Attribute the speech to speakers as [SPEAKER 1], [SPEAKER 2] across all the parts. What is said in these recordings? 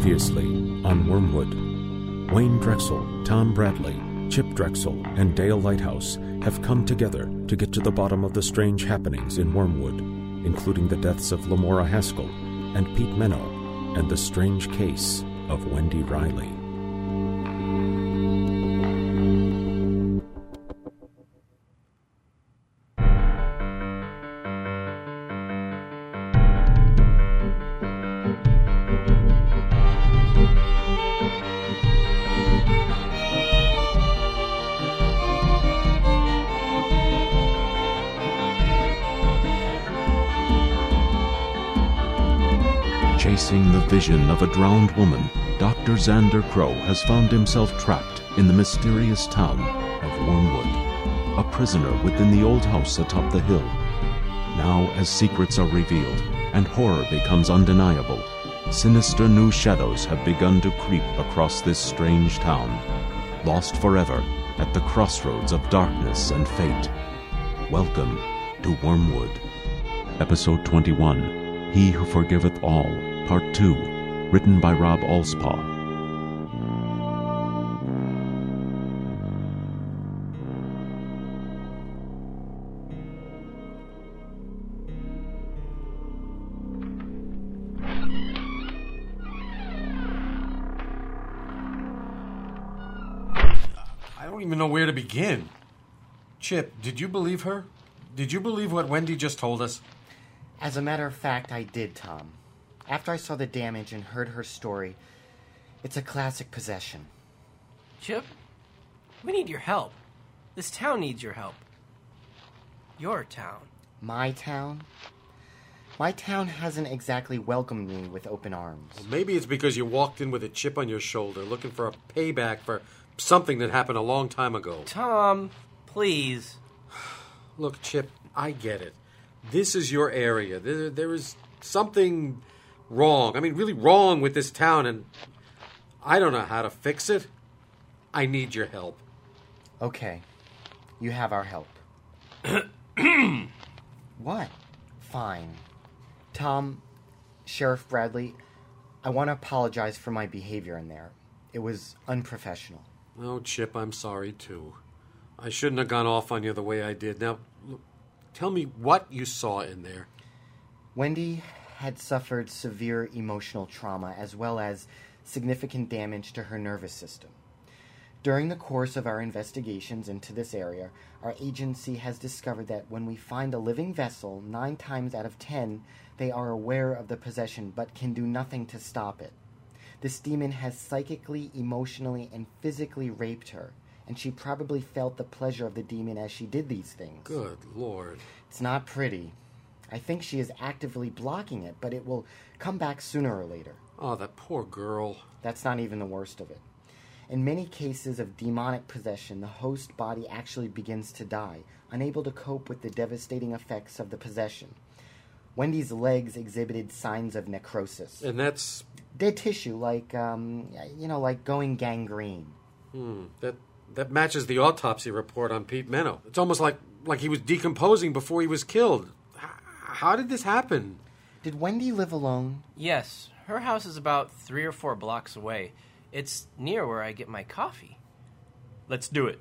[SPEAKER 1] Previously on Wormwood, Wayne Drexel, Tom Bradley, Chip Drexel, and Dale Lighthouse have come together to get to the bottom of the strange happenings in Wormwood, including the deaths of Lamora Haskell and Pete Menno, and the strange case of Wendy Riley. Vision of a drowned woman, Dr. Xander Crow has found himself trapped in the mysterious town of Wormwood, a prisoner within the old house atop the hill. Now, as secrets are revealed and horror becomes undeniable, sinister new shadows have begun to creep across this strange town, lost forever at the crossroads of darkness and fate. Welcome to Wormwood. Episode 21 He Who Forgiveth All, Part 2, written by Rob Alspaugh.
[SPEAKER 2] I don't even know where to begin. Chip, did you believe her? Did you believe what Wendy just told us?
[SPEAKER 3] As a matter of fact, I did, Tom. After I saw the damage and heard her story, it's a classic possession.
[SPEAKER 4] Chip, we need your help. This town needs your help. Your town.
[SPEAKER 3] My town? My town hasn't exactly welcomed me with open arms.
[SPEAKER 2] Maybe it's because you walked in with a chip on your shoulder looking for a payback for something that happened a long time ago.
[SPEAKER 4] Tom, please.
[SPEAKER 2] Look, Chip, I get it. This is your area. There, there is something wrong. I mean, really wrong with this town, and I don't know how to fix it. I need your help.
[SPEAKER 3] Okay, you have our help. what? Fine. Tom, Sheriff Bradley, I want to apologize for my behavior in there. It was unprofessional.
[SPEAKER 2] Oh, Chip, I'm sorry too. I shouldn't have gone off on you the way I did. Now, look, tell me what you saw in there.
[SPEAKER 3] Wendy had suffered severe emotional trauma as well as significant damage to her nervous system. During the course of our investigations into this area, our agency has discovered that when we find a living vessel, nine times out of ten, they are aware of the possession but can do nothing to stop it. This demon has psychically, emotionally, and physically raped her, and she probably felt the pleasure of the demon as she did these things.
[SPEAKER 2] Good Lord.
[SPEAKER 3] It's not pretty. I think she is actively blocking it, but it will come back sooner or later.
[SPEAKER 2] Oh, that poor girl.
[SPEAKER 3] That's not even the worst of it. In many cases of demonic possession, the host body actually begins to die, unable to cope with the devastating effects of the possession. Wendy's legs exhibited signs of necrosis.
[SPEAKER 2] And that's
[SPEAKER 3] Dead tissue, like, um, you know, like going gangrene.
[SPEAKER 2] hmm, that that matches the autopsy report on Pete Menno. It's almost like like he was decomposing before he was killed. H- how did this happen?
[SPEAKER 3] Did Wendy live alone?
[SPEAKER 4] Yes, her house is about three or four blocks away. It's near where I get my coffee. Let's do it.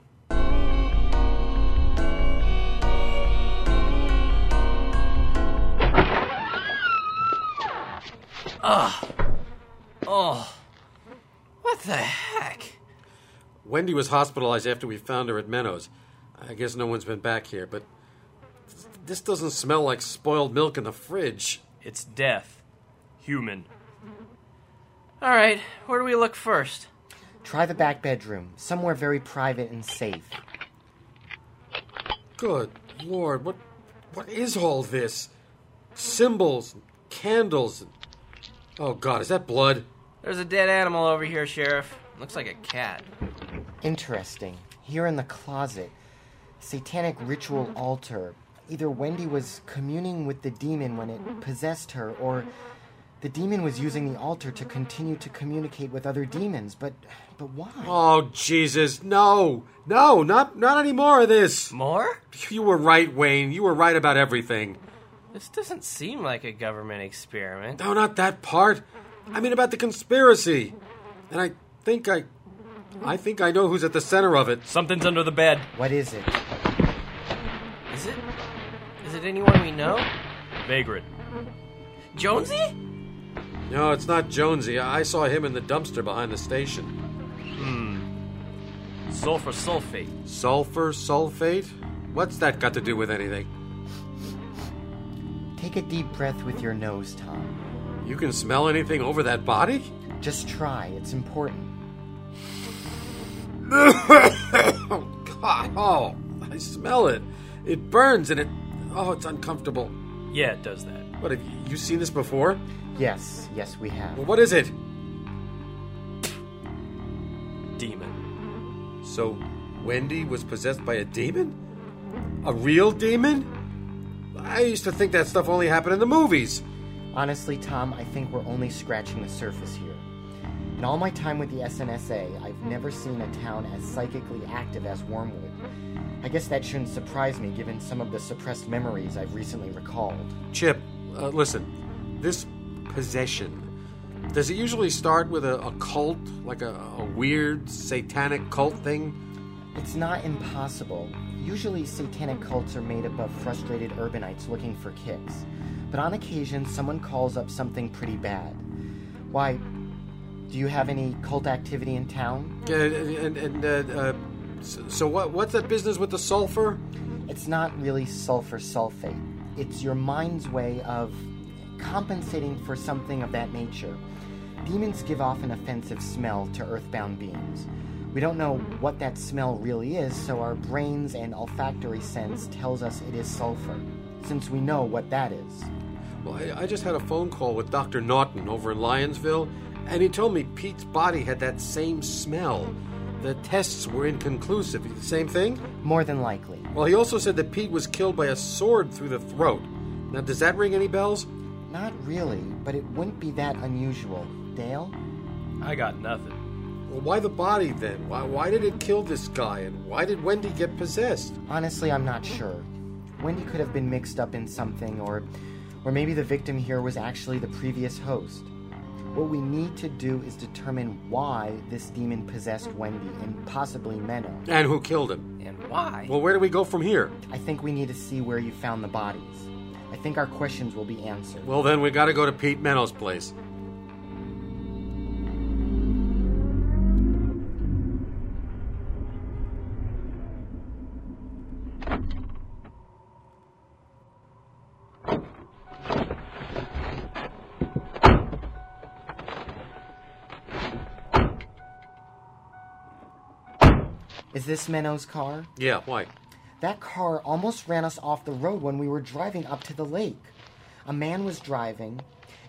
[SPEAKER 4] Ugh. Oh. What the heck?
[SPEAKER 2] Wendy was hospitalized after we found her at Menno's. I guess no one's been back here, but this doesn't smell like spoiled milk in the fridge.
[SPEAKER 4] It's death. Human. All right, where do we look first?
[SPEAKER 3] Try the back bedroom, somewhere very private and safe.
[SPEAKER 2] Good Lord, what what is all this? Symbols, candles. and- Oh God, is that blood?
[SPEAKER 4] There's a dead animal over here, Sheriff. Looks like a cat.
[SPEAKER 3] Interesting. Here in the closet, satanic ritual altar. Either Wendy was communing with the demon when it mm-hmm. possessed her, or the demon was using the altar to continue to communicate with other demons. But, but why?
[SPEAKER 2] Oh Jesus, no, no, not not any more of this.
[SPEAKER 4] More?
[SPEAKER 2] You were right, Wayne. You were right about everything.
[SPEAKER 4] This doesn't seem like a government experiment.
[SPEAKER 2] No, not that part. I mean about the conspiracy. And I think I. I think I know who's at the center of it.
[SPEAKER 5] Something's under the bed.
[SPEAKER 3] What is it?
[SPEAKER 5] Is it? Is it anyone we know?
[SPEAKER 6] Vagrant.
[SPEAKER 5] Jonesy?
[SPEAKER 2] No, it's not Jonesy. I saw him in the dumpster behind the station. Hmm.
[SPEAKER 6] Sulfur sulfate.
[SPEAKER 2] Sulfur sulfate? What's that got to do with anything?
[SPEAKER 3] Take a deep breath with your nose, Tom.
[SPEAKER 2] You can smell anything over that body?
[SPEAKER 3] Just try, it's important.
[SPEAKER 2] oh, God. Oh, I smell it. It burns and it. Oh, it's uncomfortable.
[SPEAKER 6] Yeah, it does that.
[SPEAKER 2] What, have you seen this before?
[SPEAKER 3] Yes, yes, we have.
[SPEAKER 2] Well, what is it?
[SPEAKER 6] Demon.
[SPEAKER 2] So, Wendy was possessed by a demon? A real demon? I used to think that stuff only happened in the movies.
[SPEAKER 3] Honestly, Tom, I think we're only scratching the surface here. In all my time with the SNSA, I've never seen a town as psychically active as Wormwood. I guess that shouldn't surprise me given some of the suppressed memories I've recently recalled.
[SPEAKER 2] Chip, uh, listen. This possession. Does it usually start with a, a cult? Like a, a weird satanic cult thing?
[SPEAKER 3] It's not impossible. Usually, satanic cults are made up of frustrated urbanites looking for kicks. But on occasion, someone calls up something pretty bad. Why, do you have any cult activity in town?
[SPEAKER 2] Uh, and and uh, uh, so, what? What's that business with the sulfur?
[SPEAKER 3] It's not really sulfur sulfate. It's your mind's way of compensating for something of that nature. Demons give off an offensive smell to earthbound beings. We don't know what that smell really is, so our brains and olfactory sense tells us it is sulfur, since we know what that is.
[SPEAKER 2] Well, I, I just had a phone call with Dr. Naughton over in Lyonsville, and he told me Pete's body had that same smell. The tests were inconclusive. Same thing?
[SPEAKER 3] More than likely.
[SPEAKER 2] Well, he also said that Pete was killed by a sword through the throat. Now, does that ring any bells?
[SPEAKER 3] Not really, but it wouldn't be that unusual. Dale?
[SPEAKER 6] I got nothing.
[SPEAKER 2] Well, why the body then? Why, why did it kill this guy? And why did Wendy get possessed?
[SPEAKER 3] Honestly, I'm not sure. Wendy could have been mixed up in something, or, or maybe the victim here was actually the previous host. What we need to do is determine why this demon possessed Wendy and possibly Menno.
[SPEAKER 2] And who killed him?
[SPEAKER 5] And why?
[SPEAKER 2] Well, where do we go from here?
[SPEAKER 3] I think we need to see where you found the bodies. I think our questions will be answered.
[SPEAKER 2] Well, then we gotta go to Pete Menno's place.
[SPEAKER 3] This Menno's car?
[SPEAKER 2] Yeah, why?
[SPEAKER 3] That car almost ran us off the road when we were driving up to the lake. A man was driving.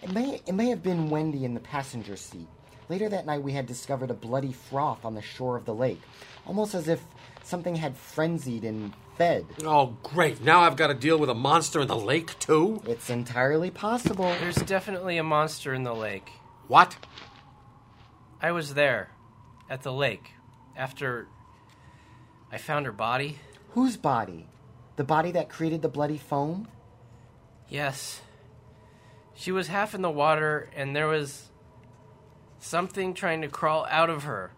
[SPEAKER 3] It may, it may have been Wendy in the passenger seat. Later that night, we had discovered a bloody froth on the shore of the lake, almost as if something had frenzied and fed.
[SPEAKER 2] Oh, great. Now I've got to deal with a monster in the lake, too?
[SPEAKER 3] It's entirely possible.
[SPEAKER 5] There's definitely a monster in the lake.
[SPEAKER 2] What?
[SPEAKER 5] I was there, at the lake, after I found her body.
[SPEAKER 3] Whose body? The body that created the bloody foam?
[SPEAKER 5] Yes. She was half in the water, and there was something trying to crawl out of her.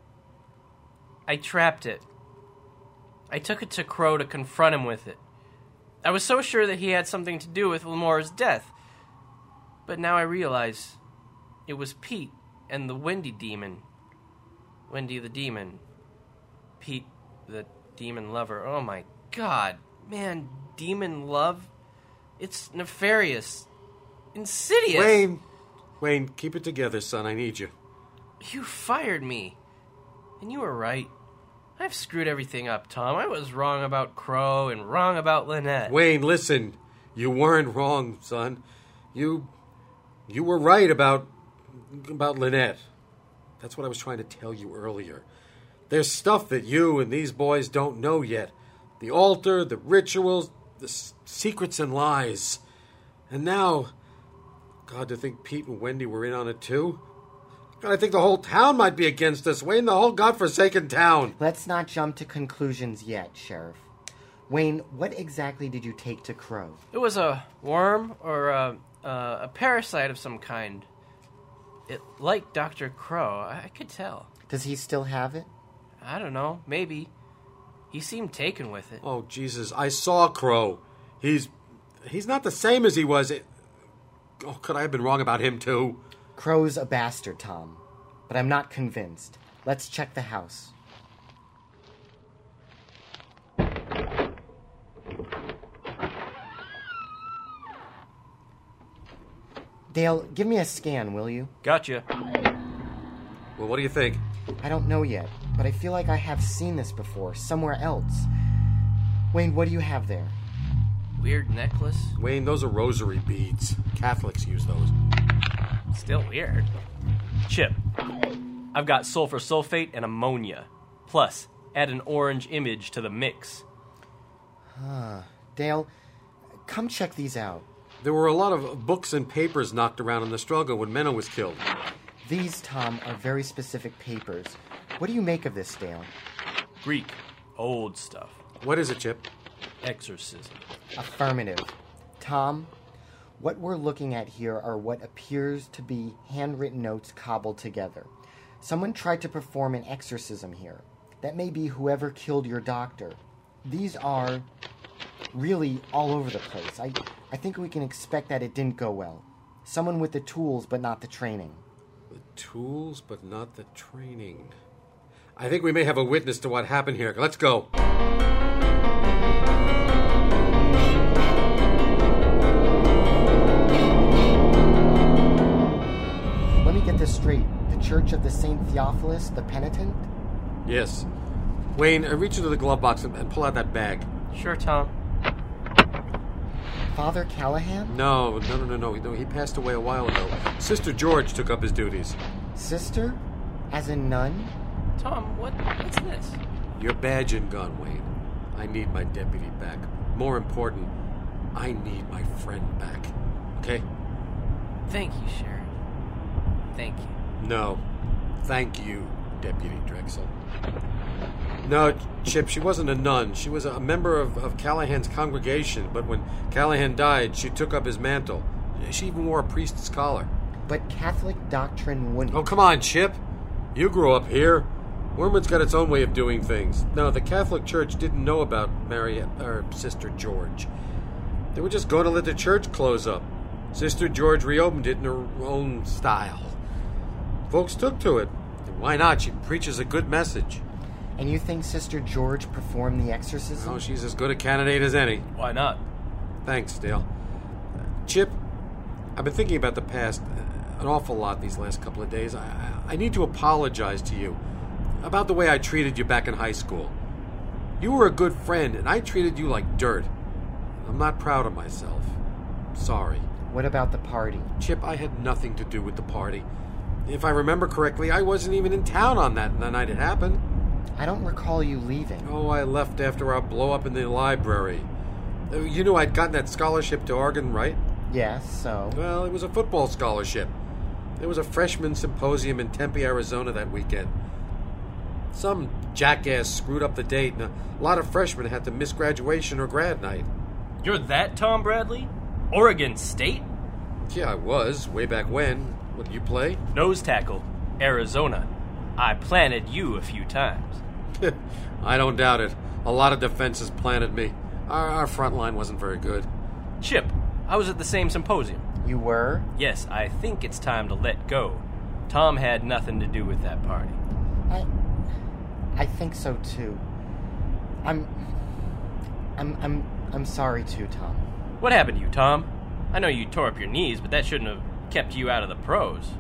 [SPEAKER 5] I trapped it. I took it to Crow to confront him with it. I was so sure that he had something to do with Lamora's death. But now I realize it was Pete and the Wendy demon. Wendy the demon. Pete the demon lover. Oh my god. Man, demon love? It's nefarious. Insidious.
[SPEAKER 2] Wayne! Wayne, keep it together, son. I need you.
[SPEAKER 5] You fired me. And you were right. I've screwed everything up, Tom. I was wrong about Crow and wrong about Lynette.
[SPEAKER 2] Wayne, listen. You weren't wrong, son. You. You were right about. about Lynette. That's what I was trying to tell you earlier. There's stuff that you and these boys don't know yet the altar, the rituals, the s- secrets and lies. And now. God, to think Pete and Wendy were in on it too? God, I think the whole town might be against us, Wayne, the whole godforsaken town.
[SPEAKER 3] Let's not jump to conclusions yet, Sheriff. Wayne, what exactly did you take to Crow?
[SPEAKER 5] It was a worm or a, a, a parasite of some kind.
[SPEAKER 4] It like Dr. Crow. I could tell.
[SPEAKER 3] Does he still have it?
[SPEAKER 4] I don't know. Maybe. He seemed taken with it.
[SPEAKER 2] Oh Jesus! I saw Crow. He's he's not the same as he was. It, oh, could I have been wrong about him too?
[SPEAKER 3] Crow's a bastard, Tom. But I'm not convinced. Let's check the house. Dale, give me a scan, will you?
[SPEAKER 5] Gotcha.
[SPEAKER 2] Well, what do you think?
[SPEAKER 3] I don't know yet, but I feel like I have seen this before, somewhere else. Wayne, what do you have there?
[SPEAKER 4] Weird necklace.
[SPEAKER 2] Wayne, those are rosary beads. Catholics use those.
[SPEAKER 4] Still weird.
[SPEAKER 5] Chip. I've got sulfur sulfate and ammonia. Plus, add an orange image to the mix.
[SPEAKER 3] Dale, come check these out.
[SPEAKER 2] There were a lot of books and papers knocked around in the struggle when Menno was killed.
[SPEAKER 3] These, Tom, are very specific papers. What do you make of this, Dale?
[SPEAKER 5] Greek. Old stuff.
[SPEAKER 2] What is it, Chip?
[SPEAKER 5] Exorcism.
[SPEAKER 3] Affirmative. Tom, what we're looking at here are what appears to be handwritten notes cobbled together. Someone tried to perform an exorcism here. That may be whoever killed your doctor. These are really all over the place. I, I think we can expect that it didn't go well. Someone with the tools, but not the training.
[SPEAKER 2] The tools, but not the training. I think we may have a witness to what happened here. Let's go.
[SPEAKER 3] Let me get this straight. The Church of the Saint Theophilus, the Penitent?
[SPEAKER 2] Yes. Wayne, uh, reach into the glove box and, and pull out that bag.
[SPEAKER 4] Sure, Tom.
[SPEAKER 3] Father Callahan?
[SPEAKER 2] No, no, no, no, no. no he passed away a while ago. Sister George took up his duties.
[SPEAKER 3] Sister? As a nun?
[SPEAKER 4] Tom, what? What's this?
[SPEAKER 2] Your badge and gun, Wayne. I need my deputy back. More important, I need my friend back. Okay?
[SPEAKER 4] Thank you, Sheriff. Thank you.
[SPEAKER 2] No. Thank you, Deputy Drexel. No, Chip, she wasn't a nun. She was a member of, of Callahan's congregation, but when Callahan died, she took up his mantle. She even wore a priest's collar.
[SPEAKER 3] But Catholic doctrine wouldn't.
[SPEAKER 2] Oh, come on, Chip. You grew up here. Wormwood's got its own way of doing things. Now, the Catholic Church didn't know about Mary or Sister George. They were just going to let the church close up. Sister George reopened it in her own style. Folks took to it. And why not? She preaches a good message.
[SPEAKER 3] And you think Sister George performed the exorcism?
[SPEAKER 2] Oh, she's as good a candidate as any.
[SPEAKER 5] Why not?
[SPEAKER 2] Thanks, Dale. Chip, I've been thinking about the past uh, an awful lot these last couple of days. I, I need to apologize to you about the way I treated you back in high school. You were a good friend, and I treated you like dirt. I'm not proud of myself. Sorry.
[SPEAKER 3] What about the party?
[SPEAKER 2] Chip, I had nothing to do with the party. If I remember correctly, I wasn't even in town on that the night it happened.
[SPEAKER 3] I don't recall you leaving.
[SPEAKER 2] Oh, I left after our blow up in the library. Uh, You knew I'd gotten that scholarship to Oregon, right?
[SPEAKER 3] Yes, so.
[SPEAKER 2] Well, it was a football scholarship. There was a freshman symposium in Tempe, Arizona that weekend. Some jackass screwed up the date, and a lot of freshmen had to miss graduation or grad night.
[SPEAKER 5] You're that Tom Bradley? Oregon State?
[SPEAKER 2] Yeah, I was, way back when. What, did you play?
[SPEAKER 5] Nose tackle. Arizona. I planted you a few times.
[SPEAKER 2] I don't doubt it. A lot of defenses planted me. Our, our front line wasn't very good.
[SPEAKER 5] Chip, I was at the same symposium.
[SPEAKER 3] You were?
[SPEAKER 5] Yes, I think it's time to let go. Tom had nothing to do with that party.
[SPEAKER 3] I. I think so too. I'm. I'm. I'm. I'm sorry too, Tom.
[SPEAKER 5] What happened to you, Tom? I know you tore up your knees, but that shouldn't have kept you out of the pros.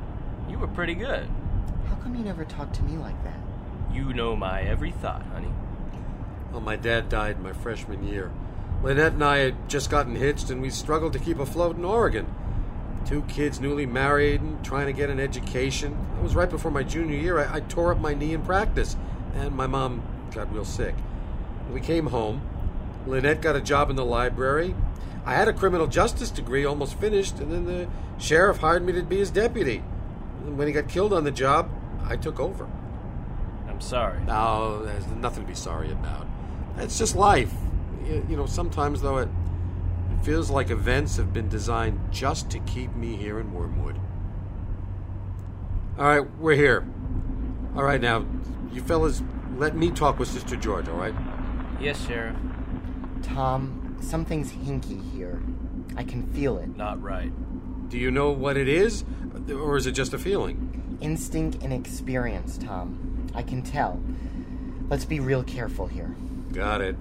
[SPEAKER 5] You were pretty good.
[SPEAKER 3] How come you never talked to me like that?
[SPEAKER 5] You know my every thought, honey.
[SPEAKER 2] Well, my dad died my freshman year. Lynette and I had just gotten hitched, and we struggled to keep afloat in Oregon. Two kids newly married and trying to get an education. It was right before my junior year. I, I tore up my knee in practice, and my mom got real sick. We came home. Lynette got a job in the library. I had a criminal justice degree, almost finished, and then the sheriff hired me to be his deputy. And when he got killed on the job, I took over.
[SPEAKER 5] I'm sorry.
[SPEAKER 2] No, there's nothing to be sorry about. It's just life. You, you know, sometimes, though, it, it feels like events have been designed just to keep me here in Wormwood. All right, we're here. All right, now, you fellas, let me talk with Sister George, all right?
[SPEAKER 4] Yes, Sheriff.
[SPEAKER 3] Tom, something's hinky here. I can feel it.
[SPEAKER 5] Not right.
[SPEAKER 2] Do you know what it is? Or is it just a feeling?
[SPEAKER 3] Instinct and experience, Tom. I can tell. Let's be real careful here.
[SPEAKER 2] Got it.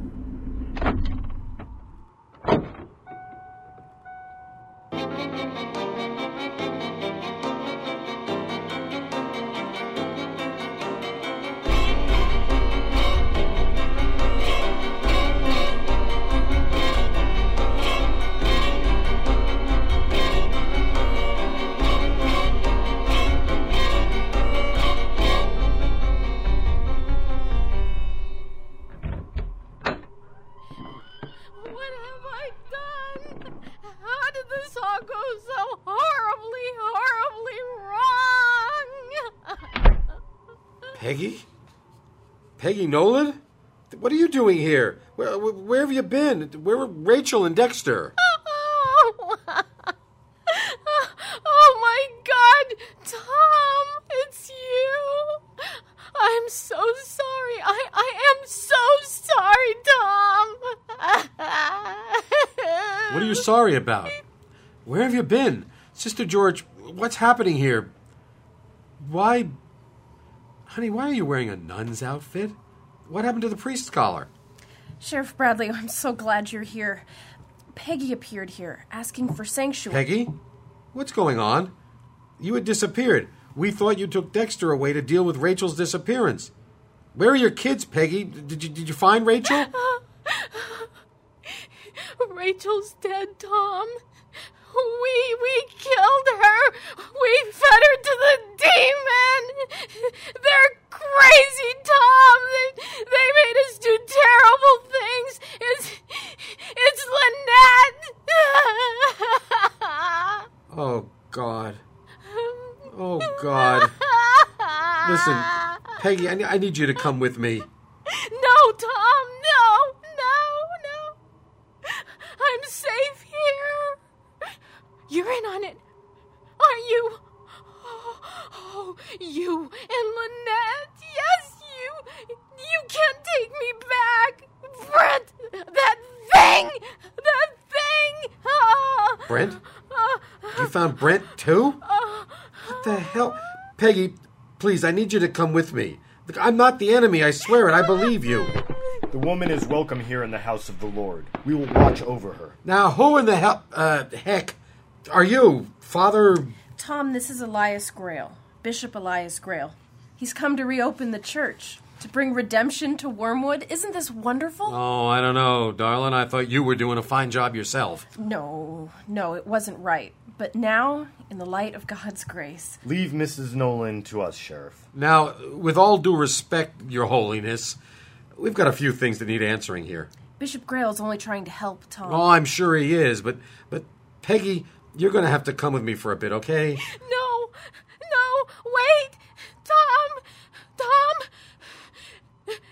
[SPEAKER 2] Peggy Nolan? What are you doing here? Where, where, have you been? Where were Rachel and Dexter?
[SPEAKER 7] Oh, oh my God, Tom, it's you. I'm so sorry. I, I am so sorry, Tom.
[SPEAKER 2] What are you sorry about? Where have you been? Sister George, what's happening here? Why. Honey, why are you wearing a nun's outfit? What happened to the priest's collar?
[SPEAKER 8] Sheriff Bradley, I'm so glad you're here. Peggy appeared here, asking for sanctuary.
[SPEAKER 2] Peggy? What's going on? You had disappeared. We thought you took Dexter away to deal with Rachel's disappearance. Where are your kids, Peggy? Did you, did you find Rachel?
[SPEAKER 7] Rachel's dead, Tom. We we killed her. We fed her to the demon. They're crazy, Tom. They, they made us do terrible things. It's it's Lynette.
[SPEAKER 2] Oh, God. Oh, God. Listen, Peggy, I, I need you to come with me.
[SPEAKER 7] No, Tom. No, no, no. I'm safe here. You're in on it, aren't you? Oh, you and Lynette. Yes, you. You can't take me back. Brent, that thing. That thing. Ah.
[SPEAKER 2] Brent?
[SPEAKER 7] Ah.
[SPEAKER 2] You found Brent, too? What the hell? Peggy, please, I need you to come with me. I'm not the enemy, I swear it. I believe you.
[SPEAKER 9] The woman is welcome here in the house of the Lord. We will watch over her.
[SPEAKER 2] Now, who in the hell, uh, heck are you? Father.
[SPEAKER 8] Tom, this is Elias Grail, Bishop Elias Grail. He's come to reopen the church, to bring redemption to Wormwood. Isn't this wonderful?
[SPEAKER 2] Oh, I don't know, darling. I thought you were doing a fine job yourself.
[SPEAKER 8] No, no, it wasn't right. But now, in the light of God's grace,
[SPEAKER 9] Leave Mrs. Nolan to us, Sheriff.
[SPEAKER 2] Now, with all due respect, Your Holiness, we've got a few things that need answering here.
[SPEAKER 8] Bishop Grail's only trying to help Tom.
[SPEAKER 2] Oh, I'm sure he is, but but Peggy, you're going to have to come with me for a bit, okay?
[SPEAKER 7] No, no, wait, Tom, Tom,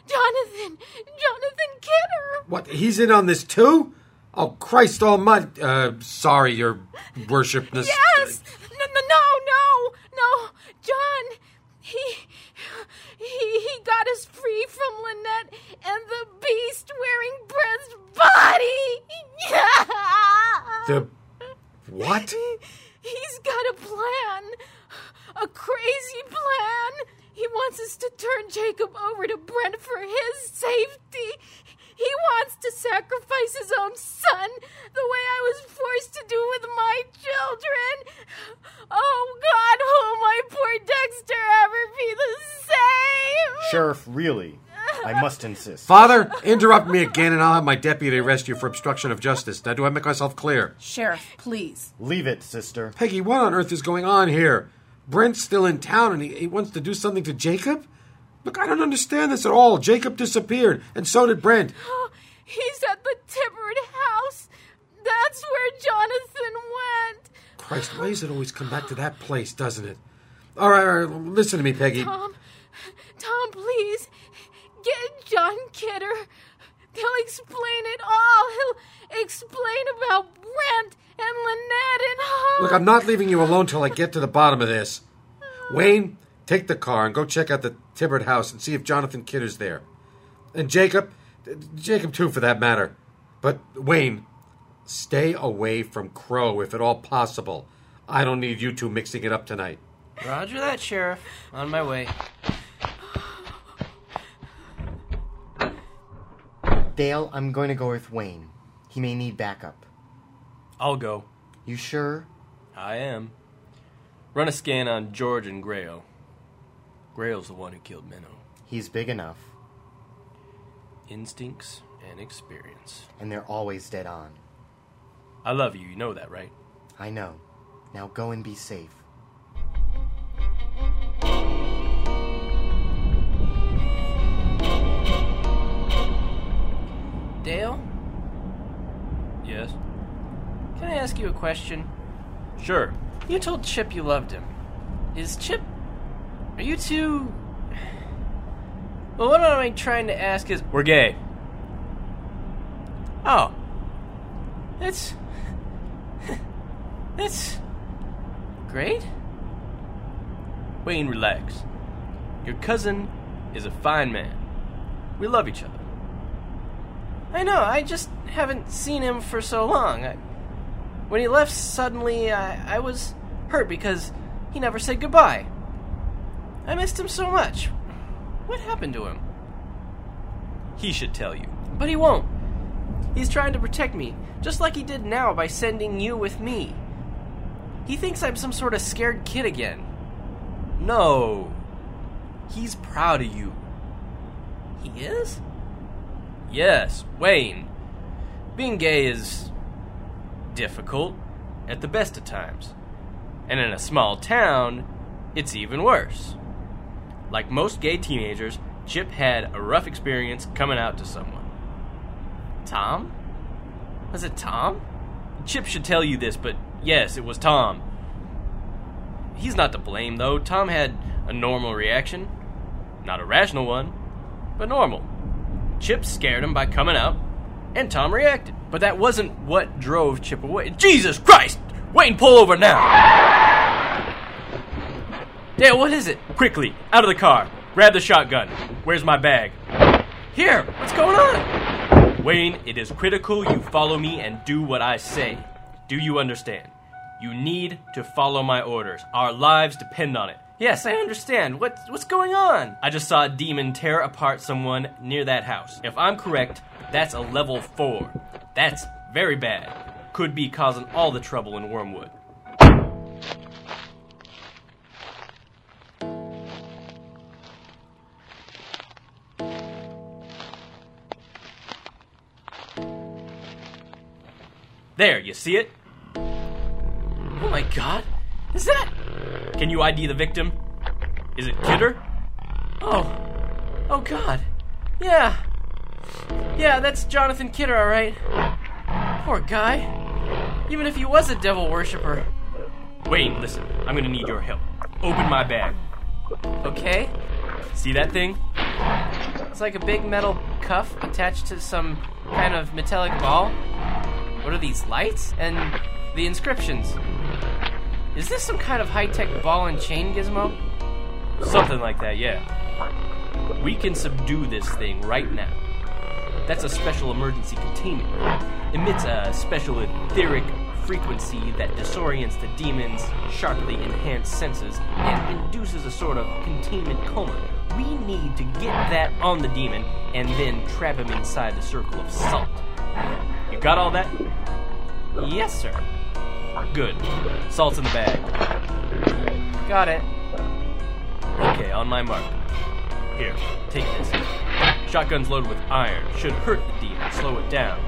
[SPEAKER 7] Jonathan, Jonathan Kidder.
[SPEAKER 2] What? He's in on this too? Oh, Christ Almighty! Uh, sorry, Your Worshipness.
[SPEAKER 7] Yes, no, no, no, no, no, John. He, he, he got us free from Lynette and the beast wearing Brent's body.
[SPEAKER 2] The what?
[SPEAKER 7] He's got a plan. A crazy plan. He wants us to turn Jacob over to Brent for his safety. He wants to sacrifice his own son the way I was forced to do with my children. Oh, God, will my poor Dexter ever be the same?
[SPEAKER 9] Sheriff, really, I must insist.
[SPEAKER 2] Father, interrupt me again, and I'll have my deputy arrest you for obstruction of justice. Now, do I make myself clear?
[SPEAKER 8] Sheriff, please.
[SPEAKER 9] Leave it, sister.
[SPEAKER 2] Peggy, what on earth is going on here? Brent's still in town, and he, he wants to do something to Jacob. Look, I don't understand this at all. Jacob disappeared, and so did Brent.
[SPEAKER 7] Oh, he's at the Tibbard house. That's where Jonathan went.
[SPEAKER 2] Christ, why does it always come back to that place, doesn't it? All right, all right, listen to me, Peggy.
[SPEAKER 7] Tom, Tom, please get John Kidder. He'll explain it all. He'll explain about Brent and Lynette and. All.
[SPEAKER 2] Look, I'm not leaving you alone till I get to the bottom of this. Wayne, take the car and go check out the Tibbert house and see if Jonathan Kidder's there. And Jacob, Jacob too for that matter. But Wayne, stay away from Crow if at all possible. I don't need you two mixing it up tonight.
[SPEAKER 4] Roger that, Sheriff. On my way.
[SPEAKER 3] Dale, I'm going to go with Wayne. He may need backup.
[SPEAKER 5] I'll go.
[SPEAKER 3] You sure?
[SPEAKER 5] I am. Run a scan on George and Grail. Grail's the one who killed Menno.
[SPEAKER 3] He's big enough,
[SPEAKER 5] Instincts and experience.
[SPEAKER 3] and they're always dead on.
[SPEAKER 5] I love you, you know that, right?
[SPEAKER 3] I know. Now go and be safe.
[SPEAKER 4] Dale,
[SPEAKER 5] Yes.
[SPEAKER 4] can I ask you a question?
[SPEAKER 5] Sure.
[SPEAKER 4] You told Chip you loved him. Is Chip. Are you two. Well, what am I trying to ask is.
[SPEAKER 5] We're gay.
[SPEAKER 4] Oh. That's. That's. Great?
[SPEAKER 5] Wayne, relax. Your cousin is a fine man. We love each other.
[SPEAKER 4] I know, I just haven't seen him for so long. I, when he left suddenly, I, I was hurt because he never said goodbye. I missed him so much. What happened to him?
[SPEAKER 5] He should tell you.
[SPEAKER 4] But he won't. He's trying to protect me, just like he did now by sending you with me. He thinks I'm some sort of scared kid again.
[SPEAKER 5] No. He's proud of you.
[SPEAKER 4] He is?
[SPEAKER 5] Yes, Wayne. Being gay is difficult at the best of times. And in a small town, it's even worse. Like most gay teenagers, Chip had a rough experience coming out to someone.
[SPEAKER 4] Tom? Was it Tom?
[SPEAKER 5] Chip should tell you this, but yes, it was Tom. He's not to blame, though. Tom had a normal reaction. Not a rational one, but normal. Chip scared him by coming out, and Tom reacted. But that wasn't what drove Chip away. Jesus Christ! Wayne, pull over now!
[SPEAKER 4] Dale, what is it?
[SPEAKER 5] Quickly, out of the car. Grab the shotgun. Where's my bag?
[SPEAKER 4] Here, what's going on?
[SPEAKER 5] Wayne, it is critical you follow me and do what I say. Do you understand? You need to follow my orders. Our lives depend on it.
[SPEAKER 4] Yes, I understand. What, what's going on?
[SPEAKER 5] I just saw a demon tear apart someone near that house. If I'm correct, that's a level 4. That's very bad. Could be causing all the trouble in Wormwood. There, you see it?
[SPEAKER 4] Oh my god. Is that.
[SPEAKER 5] Can you ID the victim? Is it Kidder?
[SPEAKER 4] Oh. Oh god. Yeah. Yeah, that's Jonathan Kidder, alright. Poor guy. Even if he was a devil worshiper.
[SPEAKER 5] Wayne, listen, I'm gonna need your help. Open my bag.
[SPEAKER 4] Okay?
[SPEAKER 5] See that thing?
[SPEAKER 4] It's like a big metal cuff attached to some kind of metallic ball. What are these lights? And the inscriptions. Is this some kind of high tech ball and chain gizmo?
[SPEAKER 5] Something like that, yeah. We can subdue this thing right now. That's a special emergency containment. Emits a special etheric frequency that disorients the demon's sharply enhanced senses and induces a sort of containment coma. We need to get that on the demon and then trap him inside the circle of salt. You got all that?
[SPEAKER 4] Yes, sir.
[SPEAKER 5] Good. Salt's in the bag.
[SPEAKER 4] Got it.
[SPEAKER 5] Okay, on my mark. Here, take this. Shotgun's loaded with iron. Should hurt the demon, slow it down.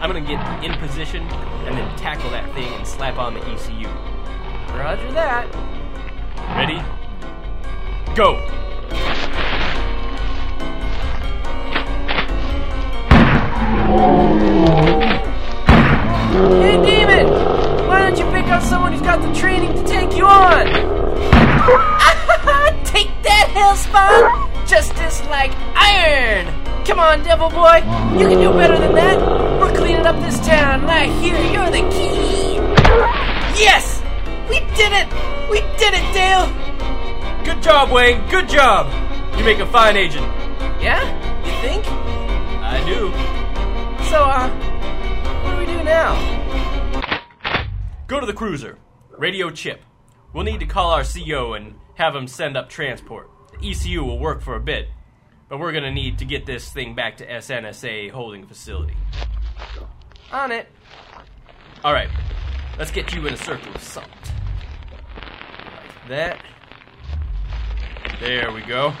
[SPEAKER 5] I'm gonna get in position and then tackle that thing and slap on the ECU.
[SPEAKER 4] Roger that.
[SPEAKER 5] Ready? Go!
[SPEAKER 4] Come on, devil boy! You can do better than that! We're cleaning up this town, and I hear you're the key! Yes! We did it! We did it, Dale!
[SPEAKER 5] Good job, Wayne. Good job. You make a fine agent.
[SPEAKER 4] Yeah? You think?
[SPEAKER 5] I do.
[SPEAKER 4] So, uh, what do we do now?
[SPEAKER 5] Go to the cruiser. Radio Chip. We'll need to call our CO and have him send up transport. The ECU will work for a bit, but we're gonna need to get this thing back to SNSA holding facility.
[SPEAKER 4] On it.
[SPEAKER 5] All right, let's get you in a circle of salt. Like that. There we go.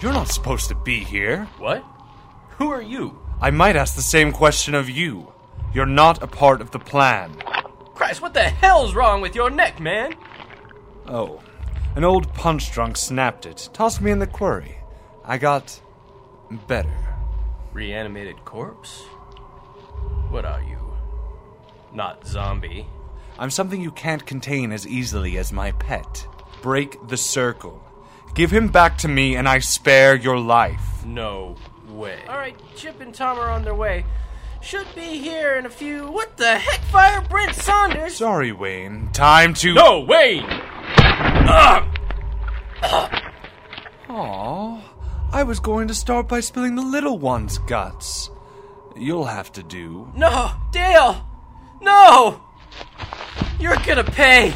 [SPEAKER 10] You're not supposed to be here.
[SPEAKER 5] What? Who are you?
[SPEAKER 10] I might ask the same question of you. You're not a part of the plan.
[SPEAKER 5] Christ, what the hell's wrong with your neck, man?
[SPEAKER 10] Oh, an old punch drunk snapped it, tossed me in the quarry. I got better.
[SPEAKER 5] Reanimated corpse? What are you? Not zombie.
[SPEAKER 10] I'm something you can't contain as easily as my pet. Break the circle. Give him back to me, and I spare your life.
[SPEAKER 5] No way.
[SPEAKER 4] All right, Chip and Tom are on their way. Should be here in a few. What the heck? Fire Brent Saunders!
[SPEAKER 10] Sorry, Wayne. Time to.
[SPEAKER 5] No, Wayne!
[SPEAKER 10] Aw, I was going to start by spilling the little one's guts. You'll have to do.
[SPEAKER 4] No, Dale! No! You're gonna pay!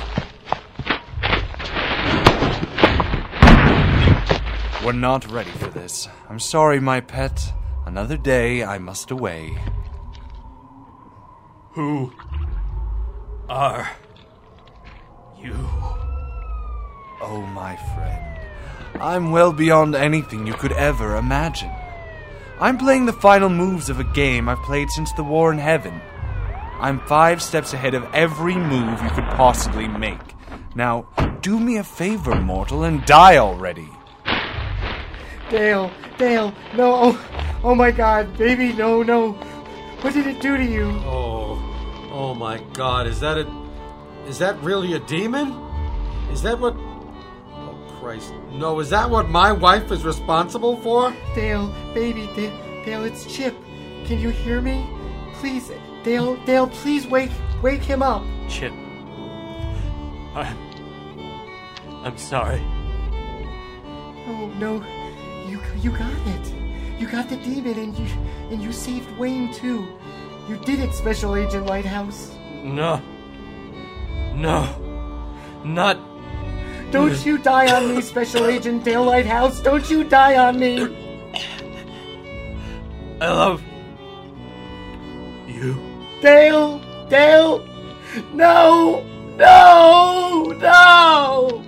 [SPEAKER 10] We're not ready for this. I'm sorry, my pet. Another day I must away.
[SPEAKER 5] Who are you?
[SPEAKER 10] Oh, my friend. I'm well beyond anything you could ever imagine. I'm playing the final moves of a game I've played since the war in heaven. I'm five steps ahead of every move you could possibly make. Now, do me a favor, mortal, and die already.
[SPEAKER 3] Dale, Dale, no, oh, oh my god, baby, no, no. What did it do to you?
[SPEAKER 2] Oh, oh my God! Is that a? Is that really a demon? Is that what? Oh Christ! No, is that what my wife is responsible for?
[SPEAKER 3] Dale, baby, Dale, Dale, it's Chip. Can you hear me? Please, Dale, Dale, please wake, wake him up.
[SPEAKER 5] Chip. I'm. I'm sorry.
[SPEAKER 3] Oh no, you you got it. You got the demon, and you and you saved Wayne too. You did it, Special Agent Lighthouse.
[SPEAKER 5] No. No. Not.
[SPEAKER 3] Don't you die on me, Special Agent Dale Lighthouse. Don't you die on me.
[SPEAKER 5] I love. You.
[SPEAKER 3] Dale, Dale, no, no, no.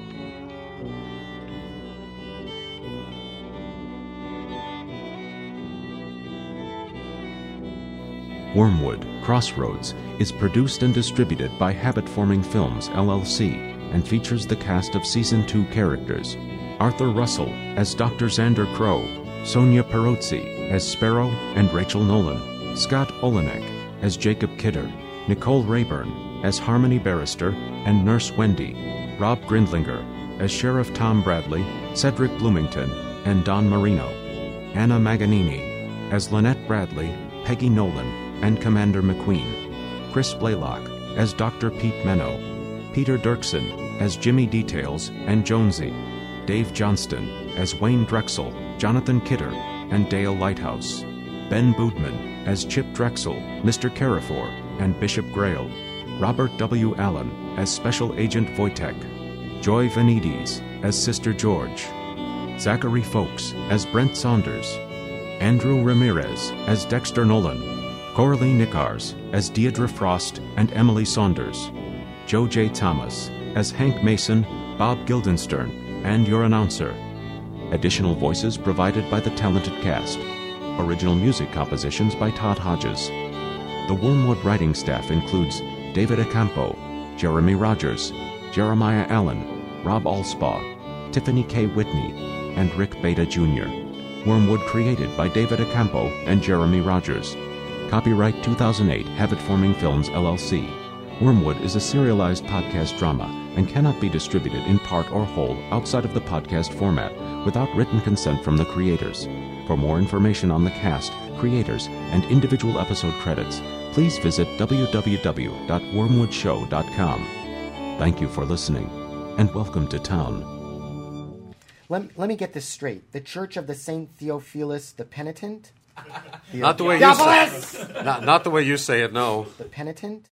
[SPEAKER 1] Wormwood Crossroads is produced and distributed by Habit Forming Films, LLC, and features the cast of Season 2 characters Arthur Russell as Dr. Xander Crow, Sonia Perozzi as Sparrow and Rachel Nolan, Scott Olenek as Jacob Kidder, Nicole Rayburn as Harmony Barrister and Nurse Wendy, Rob Grindlinger as Sheriff Tom Bradley, Cedric Bloomington, and Don Marino, Anna Maganini as Lynette Bradley, Peggy Nolan, and Commander McQueen, Chris Blaylock as Dr. Pete Menno, Peter Dirksen as Jimmy Details and Jonesy, Dave Johnston as Wayne Drexel, Jonathan Kidder, and Dale Lighthouse, Ben Boodman as Chip Drexel, Mr. Carafor, and Bishop Grail, Robert W. Allen as Special Agent Wojtek, Joy Vanides as Sister George, Zachary Folks as Brent Saunders, Andrew Ramirez as Dexter Nolan, Coralie Nickars as Deirdre Frost and Emily Saunders, Joe J. Thomas as Hank Mason, Bob Guildenstern, and your announcer. Additional voices provided by the talented cast. Original music compositions by Todd Hodges. The Wormwood writing staff includes David Accampo, Jeremy Rogers, Jeremiah Allen, Rob Alspaugh, Tiffany K. Whitney, and Rick Beta Jr. Wormwood created by David Accampo and Jeremy Rogers. Copyright 2008 Habit Forming Films LLC. Wormwood is a serialized podcast drama and cannot be distributed in part or whole outside of the podcast format without written consent from the creators. For more information on the cast, creators, and individual episode credits, please visit www.wormwoodshow.com. Thank you for listening, and welcome to town.
[SPEAKER 3] Let, let me get this straight. The Church of the Saint Theophilus the Penitent?
[SPEAKER 2] Not the way you say it. Not, not the way you say it, no.
[SPEAKER 3] The Penitent?